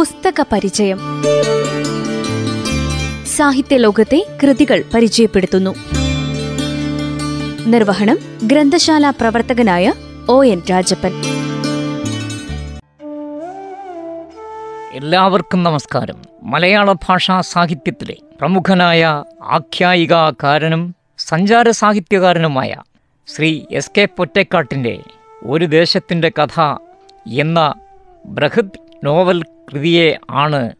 പുസ്തക പരിചയം സാഹിത്യ ലോകത്തെ കൃതികൾ പരിചയപ്പെടുത്തുന്നു. നിർവഹണം ഗ്രന്ഥശാല പ്രവർത്തകനായ ഒ എൻ രാജപ്പൻ. എല്ലാവർക്കും നമസ്കാരം. മലയാള ഭാഷാ സാഹിത്യത്തിലെ പ്രമുഖനായ ആഖ്യായികാകാരനും സഞ്ചാര സാഹിത്യകാരനുമായ ശ്രീ എസ് കെ പൊറ്റക്കാട്ടിന്റെ ഒരു ദേശത്തിന്റെ കഥ എന്ന ബൃഹത് നോവൽ കൃതിയെ ആണ്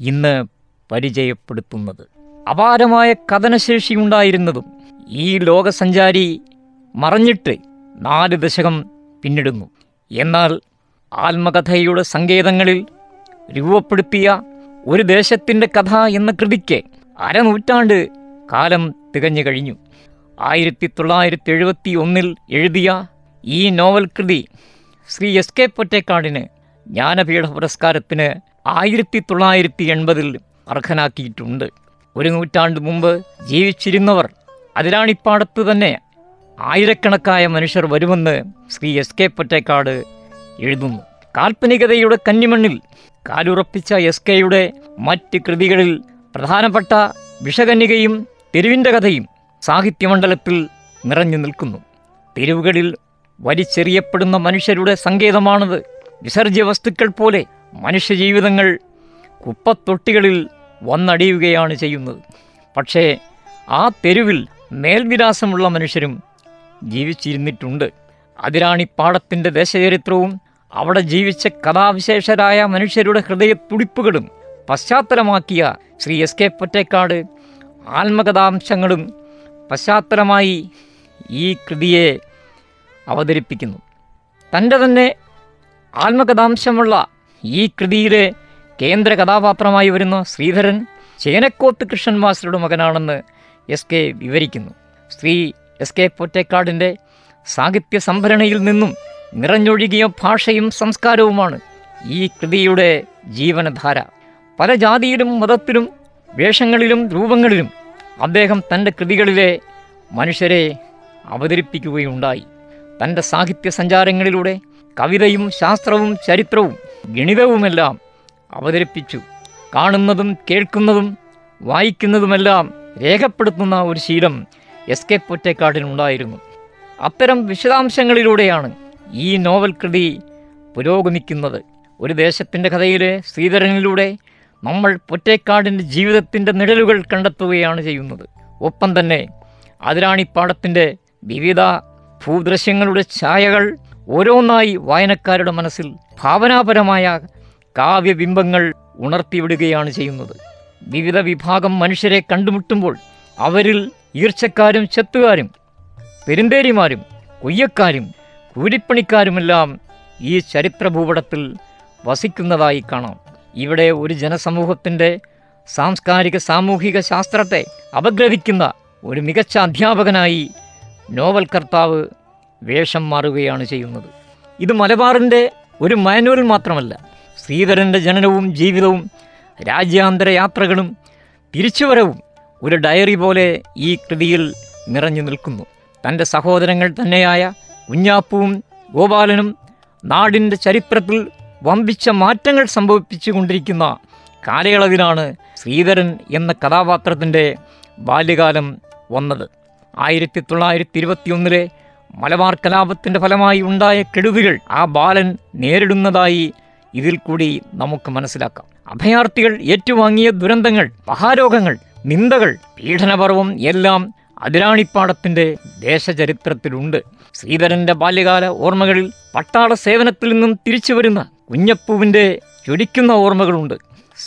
ഇന്ന് പരിചയപ്പെടുത്തുന്നത്. അപാരമായ കഥനശേഷി ഉണ്ടായിരുന്നതും ഈ ലോകസഞ്ചാരി മറഞ്ഞിട്ട് നാല് ദശകം പിന്നിടുന്നു. എന്നാൽ ആത്മകഥയുടെ സങ്കേതങ്ങളിൽ രൂപപ്പെടുത്തിയ ഒരു ദേശത്തിന്റെ കഥ എന്ന കൃതിക്ക് അരനൂറ്റാണ്ട് കാലം തികഞ്ഞു കഴിഞ്ഞു. ആയിരത്തി തൊള്ളായിരത്തി എഴുപത്തി ഒന്നിൽ എഴുതിയ ഈ നോവൽ കൃതി ശ്രീ എസ് കെ പൊറ്റേക്കാടിന് ജ്ഞാനപീഠ പുരസ്കാരത്തിന് ആയിരത്തി തൊള്ളായിരത്തി എൺപതിൽ അർഹനാക്കിയിട്ടുണ്ട്. ഒരു നൂറ്റാണ്ട് മുമ്പ് ജീവിച്ചിരുന്നവർ അതിരാണിപ്പാടത്ത് തന്നെ ആയിരക്കണക്കായ മനുഷ്യർ വരുമെന്ന് ശ്രീ എസ് കെ പൊറ്റേക്കാട് എഴുതുന്നു. കാൽപ്പനികതയുടെ കന്നിമണ്ണിൽ കാലുറപ്പിച്ച എസ് കെയുടെ മറ്റ് കൃതികളിൽ പ്രധാനപ്പെട്ട വിഷകന്യകയും തെരുവിന്റെ കഥയും സാഹിത്യമണ്ഡലത്തിൽ നിറഞ്ഞു നിൽക്കുന്നു. തെരുവുകളിൽ വലിച്ചെറിയപ്പെടുന്ന മനുഷ്യരുടെ സങ്കേതമാണത്. വിസർജ്യ വസ്തുക്കൾ പോലെ മനുഷ്യജീവിതങ്ങൾ കുപ്പത്തൊട്ടികളിൽ വന്നടിയുകയാണ് ചെയ്യുന്നത്. പക്ഷേ ആ തെരുവിൽ മേൽവിലാസമുള്ള മനുഷ്യരും ജീവിച്ചിരുന്നിട്ടുണ്ട്. അതിരാണിപ്പാടത്തിന്റെ ദേശചരിത്രവും അവിടെ ജീവിച്ച കഥാവിശേഷരായ മനുഷ്യരുടെ ഹൃദയത്തുടിപ്പുകളും പശ്ചാത്തലമാക്കിയ ശ്രീ എസ് കെ പൊറ്റേക്കാട് ആത്മകഥാംശങ്ങളും പശ്ചാത്തലമായി ഈ കൃതിയെ അവതരിപ്പിക്കുന്നു. തന്റെ തന്നെ ആത്മകഥാംശമുള്ള ഈ കൃതിയിലെ കേന്ദ്ര കഥാപാത്രമായി വരുന്ന ശ്രീധരൻ ചേനക്കോത്ത് കൃഷ്ണൻ മാസ്റ്ററുടെ മകനാണെന്ന് എസ് കെ വിവരിക്കുന്നു. ശ്രീ എസ് കെ പൊറ്റേക്കാടിന്റെ സാഹിത്യ സംഭരണയിൽ നിന്നും നിറഞ്ഞൊഴുകിയ ഭാഷയും സംസ്കാരവുമാണ് ഈ കൃതിയുടെ ജീവനധാര. പല ജാതിയിലും മതത്തിലും വേഷങ്ങളിലും രൂപങ്ങളിലും അദ്ദേഹം തന്റെ കൃതികളിലെ മനുഷ്യരെ അവതരിപ്പിക്കുകയുണ്ടായി. തന്റെ സാഹിത്യ സഞ്ചാരങ്ങളിലൂടെ കവിതയും ശാസ്ത്രവും ചരിത്രവും ഗണിതവുമെല്ലാം അവതരിപ്പിച്ചു. കാണുന്നതും കേൾക്കുന്നതും വായിക്കുന്നതുമെല്ലാം രേഖപ്പെടുത്തുന്ന ഒരു ശീലം എസ് കെ പൊറ്റേക്കാടിനുണ്ടായിരുന്നു അത്തരം വിശദാംശങ്ങളിലൂടെയാണ് ഈ നോവൽ കൃതി പുരോഗമിക്കുന്നത്. ഒരു ദേശത്തിന്റെ കഥയിലെ ശ്രീധരനിലൂടെ നമ്മൾ പൊറ്റേക്കാടിന്റെ ജീവിതത്തിന്റെ നിഴലുകൾ കണ്ടെത്തുകയാണ് ചെയ്യുന്നത്. ഒപ്പം തന്നെ അതിരാണിപ്പാടത്തിന്റെ വിവിധ ഭൂദൃശ്യങ്ങളുടെ ഛായകൾ ഓരോന്നായി വായനക്കാരുടെ മനസ്സിൽ ഭാവനാപരമായ കാവ്യബിംബങ്ങൾ ഉണർത്തിവിടുകയാണ് ചെയ്യുന്നത്. വിവിധ വിഭാഗം മനുഷ്യരെ കണ്ടുമുട്ടുമ്പോൾ അവരിൽ ഈർച്ചക്കാരും ചെത്തുകാരും പെരുന്തേരിമാരും കൊയ്യക്കാരും കൂലിപ്പണിക്കാരുമെല്ലാം ഈ ചരിത്രഭൂപടത്തിൽ വസിക്കുന്നതായി കാണാം. ഇവിടെ ഒരു ജനസമൂഹത്തിന്റെ സാംസ്കാരിക സാമൂഹിക ശാസ്ത്രത്തെ അപഗ്രഹിക്കുന്ന ഒരു മികച്ച അധ്യാപകനായി നോവൽ കർത്താവ് വേഷം മാറുകയാണ് ചെയ്യുന്നത്. ഇത് മലബാറിന്റെ ഒരു മാനുവൽ മാത്രമല്ല. ശ്രീധരന്റെ ജനനവും ജീവിതവും രാജ്യാന്തര യാത്രകളും തിരിച്ചുവരവും ഒരു ഡയറി പോലെ ഈ കൃതിയിൽ നിറഞ്ഞു നിൽക്കുന്നു. തന്റെ സഹോദരങ്ങൾ തന്നെയായ കുഞ്ഞാപ്പുവും ഗോപാലനും നാടിന്റെ ചരിത്രത്തിൽ വമ്പിച്ച മാറ്റങ്ങൾ സംഭവിപ്പിച്ചു കൊണ്ടിരിക്കുന്ന കാലയളവിലാണ് ശ്രീധരൻ എന്ന കഥാപാത്രത്തിന്റെ ബാല്യകാലം വന്നത്. ആയിരത്തി തൊള്ളായിരത്തി ഇരുപത്തിയൊന്നിലെ മലബാർ കലാപത്തിന്റെ ഫലമായി ഉണ്ടായ കെടുതികൾ ആ ബാലൻ നേരിടുന്നതായി ഇതിൽ കൂടി നമുക്ക് മനസ്സിലാക്കാം. അഭയാർത്ഥികൾ ഏറ്റുവാങ്ങിയ ദുരന്തങ്ങൾ മഹാരോഗങ്ങൾ നിന്ദകൾ പീഡനപർവം എല്ലാം അതിരാണിപ്പാടത്തിന്റെ ദേശചരിത്രത്തിലുണ്ട്. ശ്രീധരന്റെ ബാല്യകാല ഓർമ്മകളിൽ പട്ടാള സേവനത്തിൽ നിന്നും തിരിച്ചു വരുന്ന കുഞ്ഞപ്പൂവിന്റെ ചൊടിക്കുന്ന ഓർമ്മകളുണ്ട്.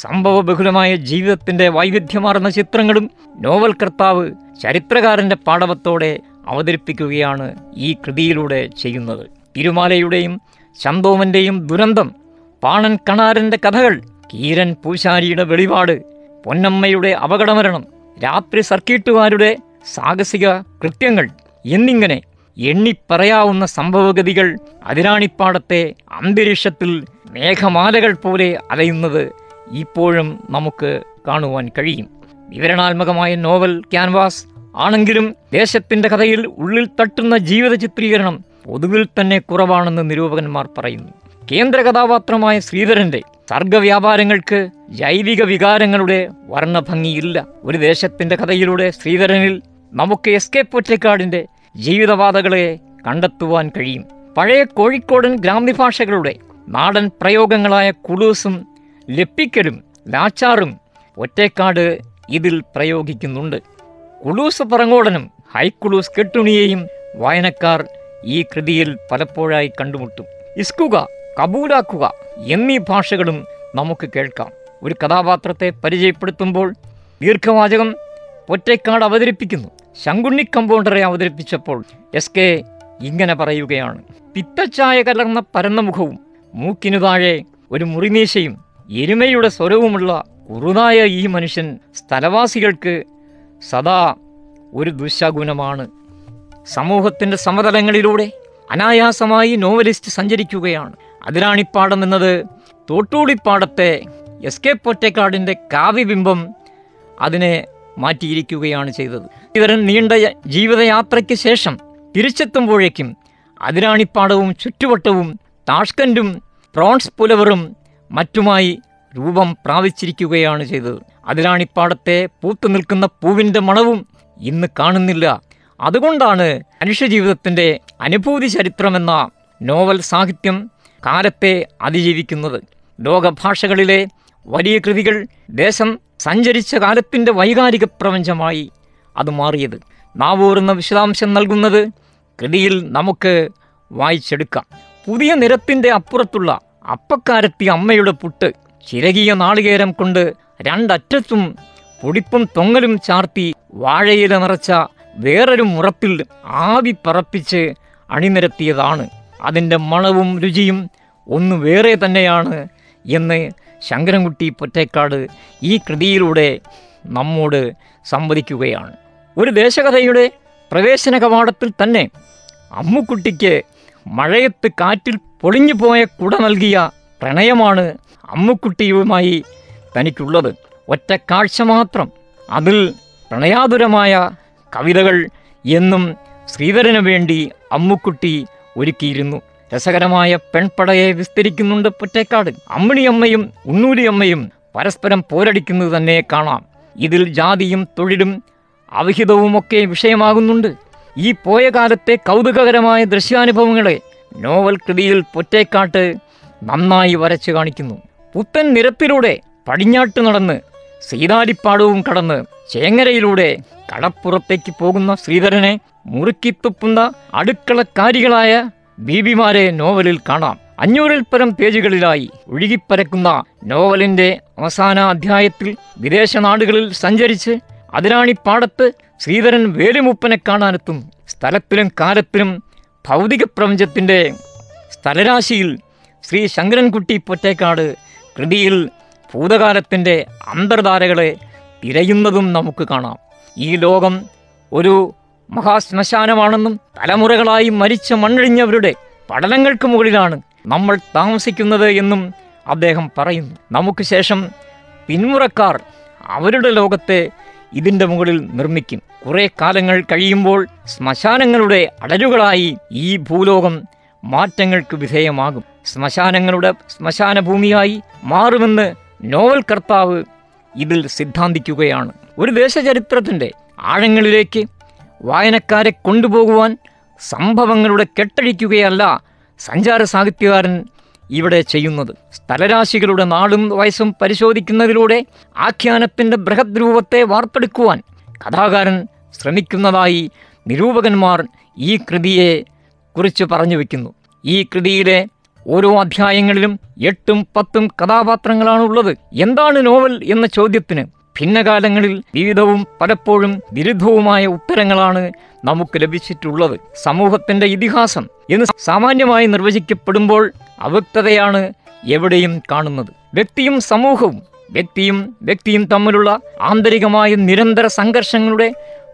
സംഭവബഹുലമായ ജീവിതത്തിന്റെ വൈവിധ്യമാർന്ന ചിത്രങ്ങളും നോവൽ കർത്താവ് ചരിത്രകാരന്റെ പാടവത്തോടെ അവതരിപ്പിക്കുകയാണ് ഈ കൃതിയിലൂടെ ചെയ്യുന്നത്. തിരുമാലയുടെയും ചന്തോമന്റെയും ദുരന്തം പാണൻ കണാരന്റെ കഥകൾ കീരൻ പൂശാരിയുടെ വെളിപാട് പൊന്നമ്മയുടെ അപകടമരണം രാത്രി സർക്കീട്ടുകാരുടെ സാഹസിക കൃത്യങ്ങൾ എന്നിങ്ങനെ എണ്ണിപ്പറയാവുന്ന സംഭവഗതികൾ അതിരാണിപ്പാടത്തെ അന്തരീക്ഷത്തിൽ മേഘമാലകൾ പോലെ അലയുന്നത് ഇപ്പോഴും നമുക്ക് കാണുവാൻ കഴിയും. വിവരണാത്മകമായ നോവൽ ക്യാൻവാസ് ആണെങ്കിലും ദേശത്തിന്റെ കഥയിൽ ഉള്ളിൽ തട്ടുന്ന ജീവിത ചിത്രീകരണം പൊതുവിൽ തന്നെ കുറവാണെന്ന് നിരൂപകന്മാർ പറയുന്നു. കേന്ദ്ര കഥാപാത്രമായ ശ്രീധരന്റെ സർഗവ്യാപാരങ്ങൾക്ക് ജൈവിക വികാരങ്ങളുടെ വർണഭംഗിയില്ല. ഒരു ദേശത്തിന്റെ കഥയിലൂടെ ശ്രീധരനിൽ നമുക്ക് എസ് കെ പൊറ്റക്കാടിന്റെ ജീവിതപാതകളെ കണ്ടെത്തുവാൻ കഴിയും. പഴയ കോഴിക്കോടൻ ഗ്രാമ്യഭാഷകളുടെ നാടൻ പ്രയോഗങ്ങളായ കുളൂസും ലപ്പിക്കലും ലാച്ചാറും ഒറ്റക്കാട് ഇതിൽ പ്രയോഗിക്കുന്നുണ്ട്. കുളൂസ് പറങ്ങോടനും ഹൈക്കുളൂസ് കെട്ടുണിയെയും വായനക്കാർ ഈ കൃതിയിൽ പലപ്പോഴായി കണ്ടുമുട്ടും. ഇസ്കുക കബൂലാക്കുക എന്നീ ഭാഷകളും നമുക്ക് കേൾക്കാം. ഒരു കഥാപാത്രത്തെ പരിചയപ്പെടുത്തുമ്പോൾ ദീർഘവാചകം ഒറ്റയ്ക്കാട് അവതരിപ്പിക്കുന്നു. ശങ്കുണ്ണി കമ്പൗണ്ടറെ അവതരിപ്പിച്ചപ്പോൾ എസ് കെ ഇങ്ങനെ പറയുകയാണ്. പിത്തച്ചായ കലർന്ന പരന്ന മുഖവും മൂക്കിനു താഴെ ഒരു മുറിനീശയും എരുമയുടെ സ്വരവുമുള്ള കുറുനായ ഈ മനുഷ്യൻ സ്ഥലവാസികൾക്ക് സദാ ഒരു ദുശകുനമാണ് സമൂഹത്തിന്റെ സമതലങ്ങളിലൂടെ അനായാസമായി നോവലിസ്റ്റ് സഞ്ചരിക്കുകയാണ്. അതിരാണിപ്പാടം എന്നത് തോട്ടൂളിപ്പാടത്തെ എസ് കെ പൊറ്റക്കാടിന്റെ കാവ്യബിംബം അതിനെ മാറ്റിയിരിക്കുകയാണ് ചെയ്തത്. ഇവരൻ നീണ്ട ജീവിതയാത്രയ്ക്ക് ശേഷം തിരിച്ചെത്തുമ്പോഴേക്കും അതിരാണിപ്പാടവും ചുറ്റുവട്ടവും താഷ്കൻഡും പ്രോൺസ് പുലവറും മറ്റുമായി രൂപം പ്രാപിച്ചിരിക്കുകയാണ് ചെയ്തത്. അതിരാണിപ്പാടത്തെ പൂത്തു നിൽക്കുന്ന പൂവിന്റെ മണവും ഇന്ന് കാണുന്നില്ല. അതുകൊണ്ടാണ് മനുഷ്യജീവിതത്തിന്റെ അനുഭൂതി ചരിത്രമെന്ന നോവൽ സാഹിത്യം കാലത്തെ അതിജീവിക്കുന്നത്. ലോകഭാഷകളിലെ വലിയ കൃതികൾ ദേശം സഞ്ചരിച്ച കാലത്തിന്റെ വൈകാരിക പ്രപഞ്ചമായി അത് മാറിയത്. നാവൂർന്ന വിശദാംശം നൽകുന്നത് കൃതിയിൽ നമുക്ക് വായിച്ചെടുക്കാം. പുതിയ നിരത്തിന്റെ അപ്പുറത്തുള്ള അപ്പക്കാരത്തി അമ്മയുടെ പുട്ട് ചിരകിയ നാളികേരം കൊണ്ട് രണ്ടറ്റത്തും പൊടിപ്പും തൊങ്ങലും ചാർത്തി വാഴയില നിറച്ച വേറൊരു മുറപ്പിൽ ആവി പറപ്പിച്ച് അണിനിരത്തിയതാണ്. അതിന്റെ മണവും രുചിയും ഒന്ന് വേറെ തന്നെയാണ് എന്ന് ശങ്കരൻകുട്ടി പൊറ്റേക്കാട് ഈ കൃതിയിലൂടെ നമ്മോട് സംവദിക്കുകയാണ്. ഒരു ദേശകഥയുടെ പ്രവേശന കവാടത്തിൽ തന്നെ അമ്മുക്കുട്ടിക്ക് മഴയത്ത് കാറ്റിൽ പൊളിഞ്ഞു പോയ കുട നൽകിയ പ്രണയമാണ് അമ്മുക്കുട്ടിയുമായി തനിക്കുള്ളത് ഒറ്റ കാഴ്ച മാത്രം. അതിൽ പ്രണയാതുരമായ കവിതകൾ എന്നും ശ്രീധരന് വേണ്ടി അമ്മുക്കുട്ടി ഒരുക്കിയിരുന്നു. രസകരമായ പെൺപടയെ വിസ്തരിക്കുന്നുണ്ട് പൊറ്റേക്കാട്. അമ്മിണിയമ്മയും ഉണ്ണൂരിയമ്മയും പരസ്പരം പോരടിക്കുന്നത് തന്നെ കാണാം. ഇതിൽ ജാതിയും തൊഴിലും അവിഹിതവുമൊക്കെ വിഷയമാകുന്നുണ്ട്. ഈ പോയ കാലത്തെ കൗതുകകരമായ ദൃശ്യാനുഭവങ്ങളെ നോവൽ കൃതിയിൽ പൊറ്റേക്കാട്ട് നന്നായി വരച്ചു കാണിക്കുന്നു. പുത്തൻ നിരത്തിലൂടെ പടിഞ്ഞാട്ട് നടന്ന് സീതാരിപ്പാടവും കടന്ന് ചേങ്ങരയിലൂടെ കടപ്പുറത്തേക്ക് പോകുന്ന ശ്രീധരനെ മുറുക്കിത്തുപ്പുന്ന അടുക്കളക്കാരികളായ ബീബിമാരെ നോവലിൽ കാണാം. അഞ്ഞൂറിൽ പരം പേജുകളിലായി ഒഴുകിപ്പരക്കുന്ന നോവലിന്റെ അവസാന അധ്യായത്തിൽ വിദേശ നാടുകളിൽ സഞ്ചരിച്ച് അതിരാണിപ്പാടത്ത് ശ്രീധരൻ വേലുമുപ്പനെ കാണാനെത്തും. സ്ഥലത്തിലും കാലത്തിലും ഭൗതിക പ്രപഞ്ചത്തിന്റെ സ്ഥലരാശിയിൽ ശ്രീ ശങ്കരൻകുട്ടി പൊറ്റേക്കാട് കൃതിയിൽ ഭൂതകാലത്തിന്റെ അന്തർധാരകളെ തിരയുന്നതും നമുക്ക് കാണാം. ഈ ലോകം ഒരു മഹാശ്മശാനമാണെന്നും തലമുറകളായി മരിച്ച മണ്ണഴിഞ്ഞവരുടെ പഠനങ്ങൾക്ക് മുകളിലാണ് നമ്മൾ താമസിക്കുന്നത് എന്നും അദ്ദേഹം പറയുന്നു. നമുക്ക് ശേഷം പിന്മുറക്കാർ അവരുടെ ലോകത്തെ ഇതിന്റെ മുകളിൽ നിർമ്മിക്കും. കുറേ കാലങ്ങൾ കഴിയുമ്പോൾ ശ്മശാനങ്ങളുടെ അടരുകളായി ഈ ഭൂലോകം മാറ്റങ്ങൾക്ക് വിധേയമാകും. ശ്മശാനങ്ങളുടെ ശ്മശാന ഭൂമിയായി മാറുമെന്ന് നോവൽ കർത്താവ് ഇതിൽ സിദ്ധാന്തിക്കുകയാണ്. ഒരു ദേശചരിത്രത്തിന്റെ ആഴങ്ങളിലേക്ക് വായനക്കാരെ കൊണ്ടുപോകുവാൻ സംഭവങ്ങളുടെ കെട്ടഴിക്കുകയല്ല സഞ്ചാര സാഹിത്യകാരൻ ഇവിടെ ചെയ്യുന്നത്. സ്ഥലരാശികളുടെ നാളും വയസ്സും പരിശോധിക്കുന്നതിലൂടെ ആഖ്യാനത്തിന്റെ ബൃഹത് രൂപത്തെ വാർത്തെടുക്കുവാൻ കഥാകാരൻ ശ്രമിക്കുന്നതായി നിരൂപകന്മാർ ഈ കൃതിയെ കുറിച്ച് പറഞ്ഞു വയ്ക്കുന്നു ഈ കൃതിയിലെ ഓരോ അധ്യായങ്ങളിലും എട്ടും പത്തും കഥാപാത്രങ്ങളാണുള്ളത്. എന്താണ് നോവൽ എന്ന ചോദ്യത്തിന് ഭിന്നകാലങ്ങളിൽ വിവിധവും പലപ്പോഴും വിരുദ്ധവുമായ ഉത്തരങ്ങളാണ് നമുക്ക് ലഭിച്ചിട്ടുള്ളത്. സമൂഹത്തിന്റെ ഇതിഹാസം എന്ന് സാമാന്യമായി നിർവചിക്കപ്പെടുമ്പോൾ അവ്യക്തതയാണ് എവിടെയും കാണുന്നത്. വ്യക്തിയും സമൂഹവും വ്യക്തിയും വ്യക്തിയും തമ്മിലുള്ള ആന്തരികമായ നിരന്തര സംഘർഷങ്ങളുടെ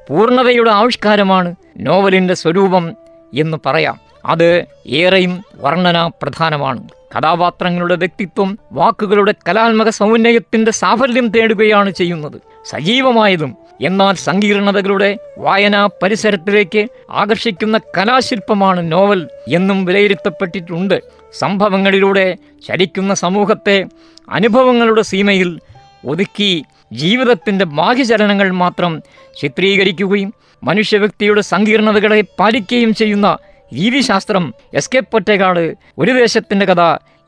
പൂർണതയുടെ ആവിഷ്കാരമാണ് നോവലിന്റെ സ്വരൂപം എന്ന് പറയാം. അത് ഏറെയും വർണന പ്രധാനമാണ്. കഥാപാത്രങ്ങളുടെ വ്യക്തിത്വം വാക്കുകളുടെ കലാത്മക സൗന്ദര്യത്തിന്റെ സാഫല്യം തേടുകയാണ് ചെയ്യുന്നത്. സജീവമായതും എന്നാൽ സങ്കീർണതകളുടെ വായനാ പരിസരത്തിലേക്ക് ആകർഷിക്കുന്ന കലാശില്പമാണ് നോവൽ എന്നും വിലയിരുത്തപ്പെട്ടിട്ടുണ്ട്. സംഭവങ്ങളിലൂടെ ചരിക്കുന്ന സമൂഹത്തെ അനുഭവങ്ങളുടെ സീമയിൽ ഒതുക്കി ജീവിതത്തിന്റെ ബാഹ്യചലനങ്ങൾ മാത്രം ചിത്രീകരിക്കുകയും മനുഷ്യവ്യക്തിയുടെ സങ്കീർണതകളെ പാലിക്കുകയും ചെയ്യുന്ന രീതിശാസ്ത്രം എസ് കെ പൊറ്റേക്കാട് ഒരു ദേശത്തിന്റെ കഥ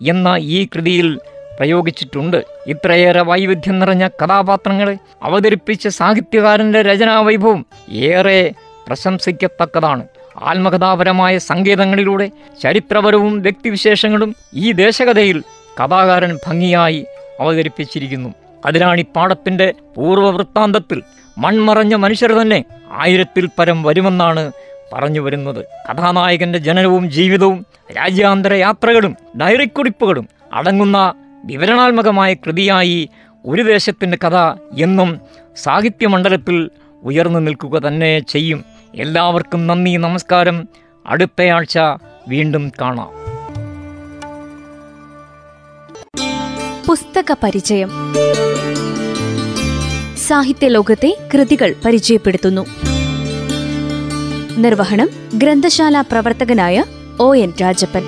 എന്ന ഈ കൃതിയിൽ പ്രയോഗിച്ചിട്ടുണ്ട്. ഇത്രയേറെ വൈവിധ്യം നിറഞ്ഞ കഥാപാത്രങ്ങളെ അവതരിപ്പിച്ച സാഹിത്യകാരന്റെ രചനാവൈഭവം ഏറെ പ്രശംസിക്കത്തക്കതാണ്. ആത്മകഥാപരമായ സംഗീതങ്ങളിലൂടെ ചരിത്രപരവും വ്യക്തിവിശേഷങ്ങളും ഈ ദേശകഥയിൽ കഥാകാരൻ ഭംഗിയായി അവതരിപ്പിച്ചിരിക്കുന്നു. അതിനാണ് ഈ പാഠത്തിന്റെ പൂർവവൃത്താന്തത്തിൽ മൺമറഞ്ഞ മനുഷ്യർ തന്നെ ആയിരത്തിൽ പരം വരുമെന്നാണ് പറഞ്ഞു വരുന്നത്. കഥാനായകന്റെ ജനനവും ജീവിതവും രാജ്യാന്തര യാത്രകളും ഡയറിക്കുറിപ്പുകളും അടങ്ങുന്ന വിവരണാത്മകമായ കൃതിയായി ഒരു ദേശത്തിന്റെ കഥ എന്നും സാഹിത്യമണ്ഡലത്തിൽ ഉയർന്നു നിൽക്കുക തന്നെ ചെയ്യും. എല്ലാവർക്കും നന്ദി നമസ്കാരം. അടുത്തയാഴ്ച വീണ്ടും കാണാം. പുസ്തക പരിചയം. സാഹിത്യ ലോകത്തെ കൃതികൾ പരിചയപ്പെടുത്തുന്നു. നിർവഹണം ഗ്രന്ഥശാല പ്രവർത്തകനായ ഒ എൻ രാജപ്പൻ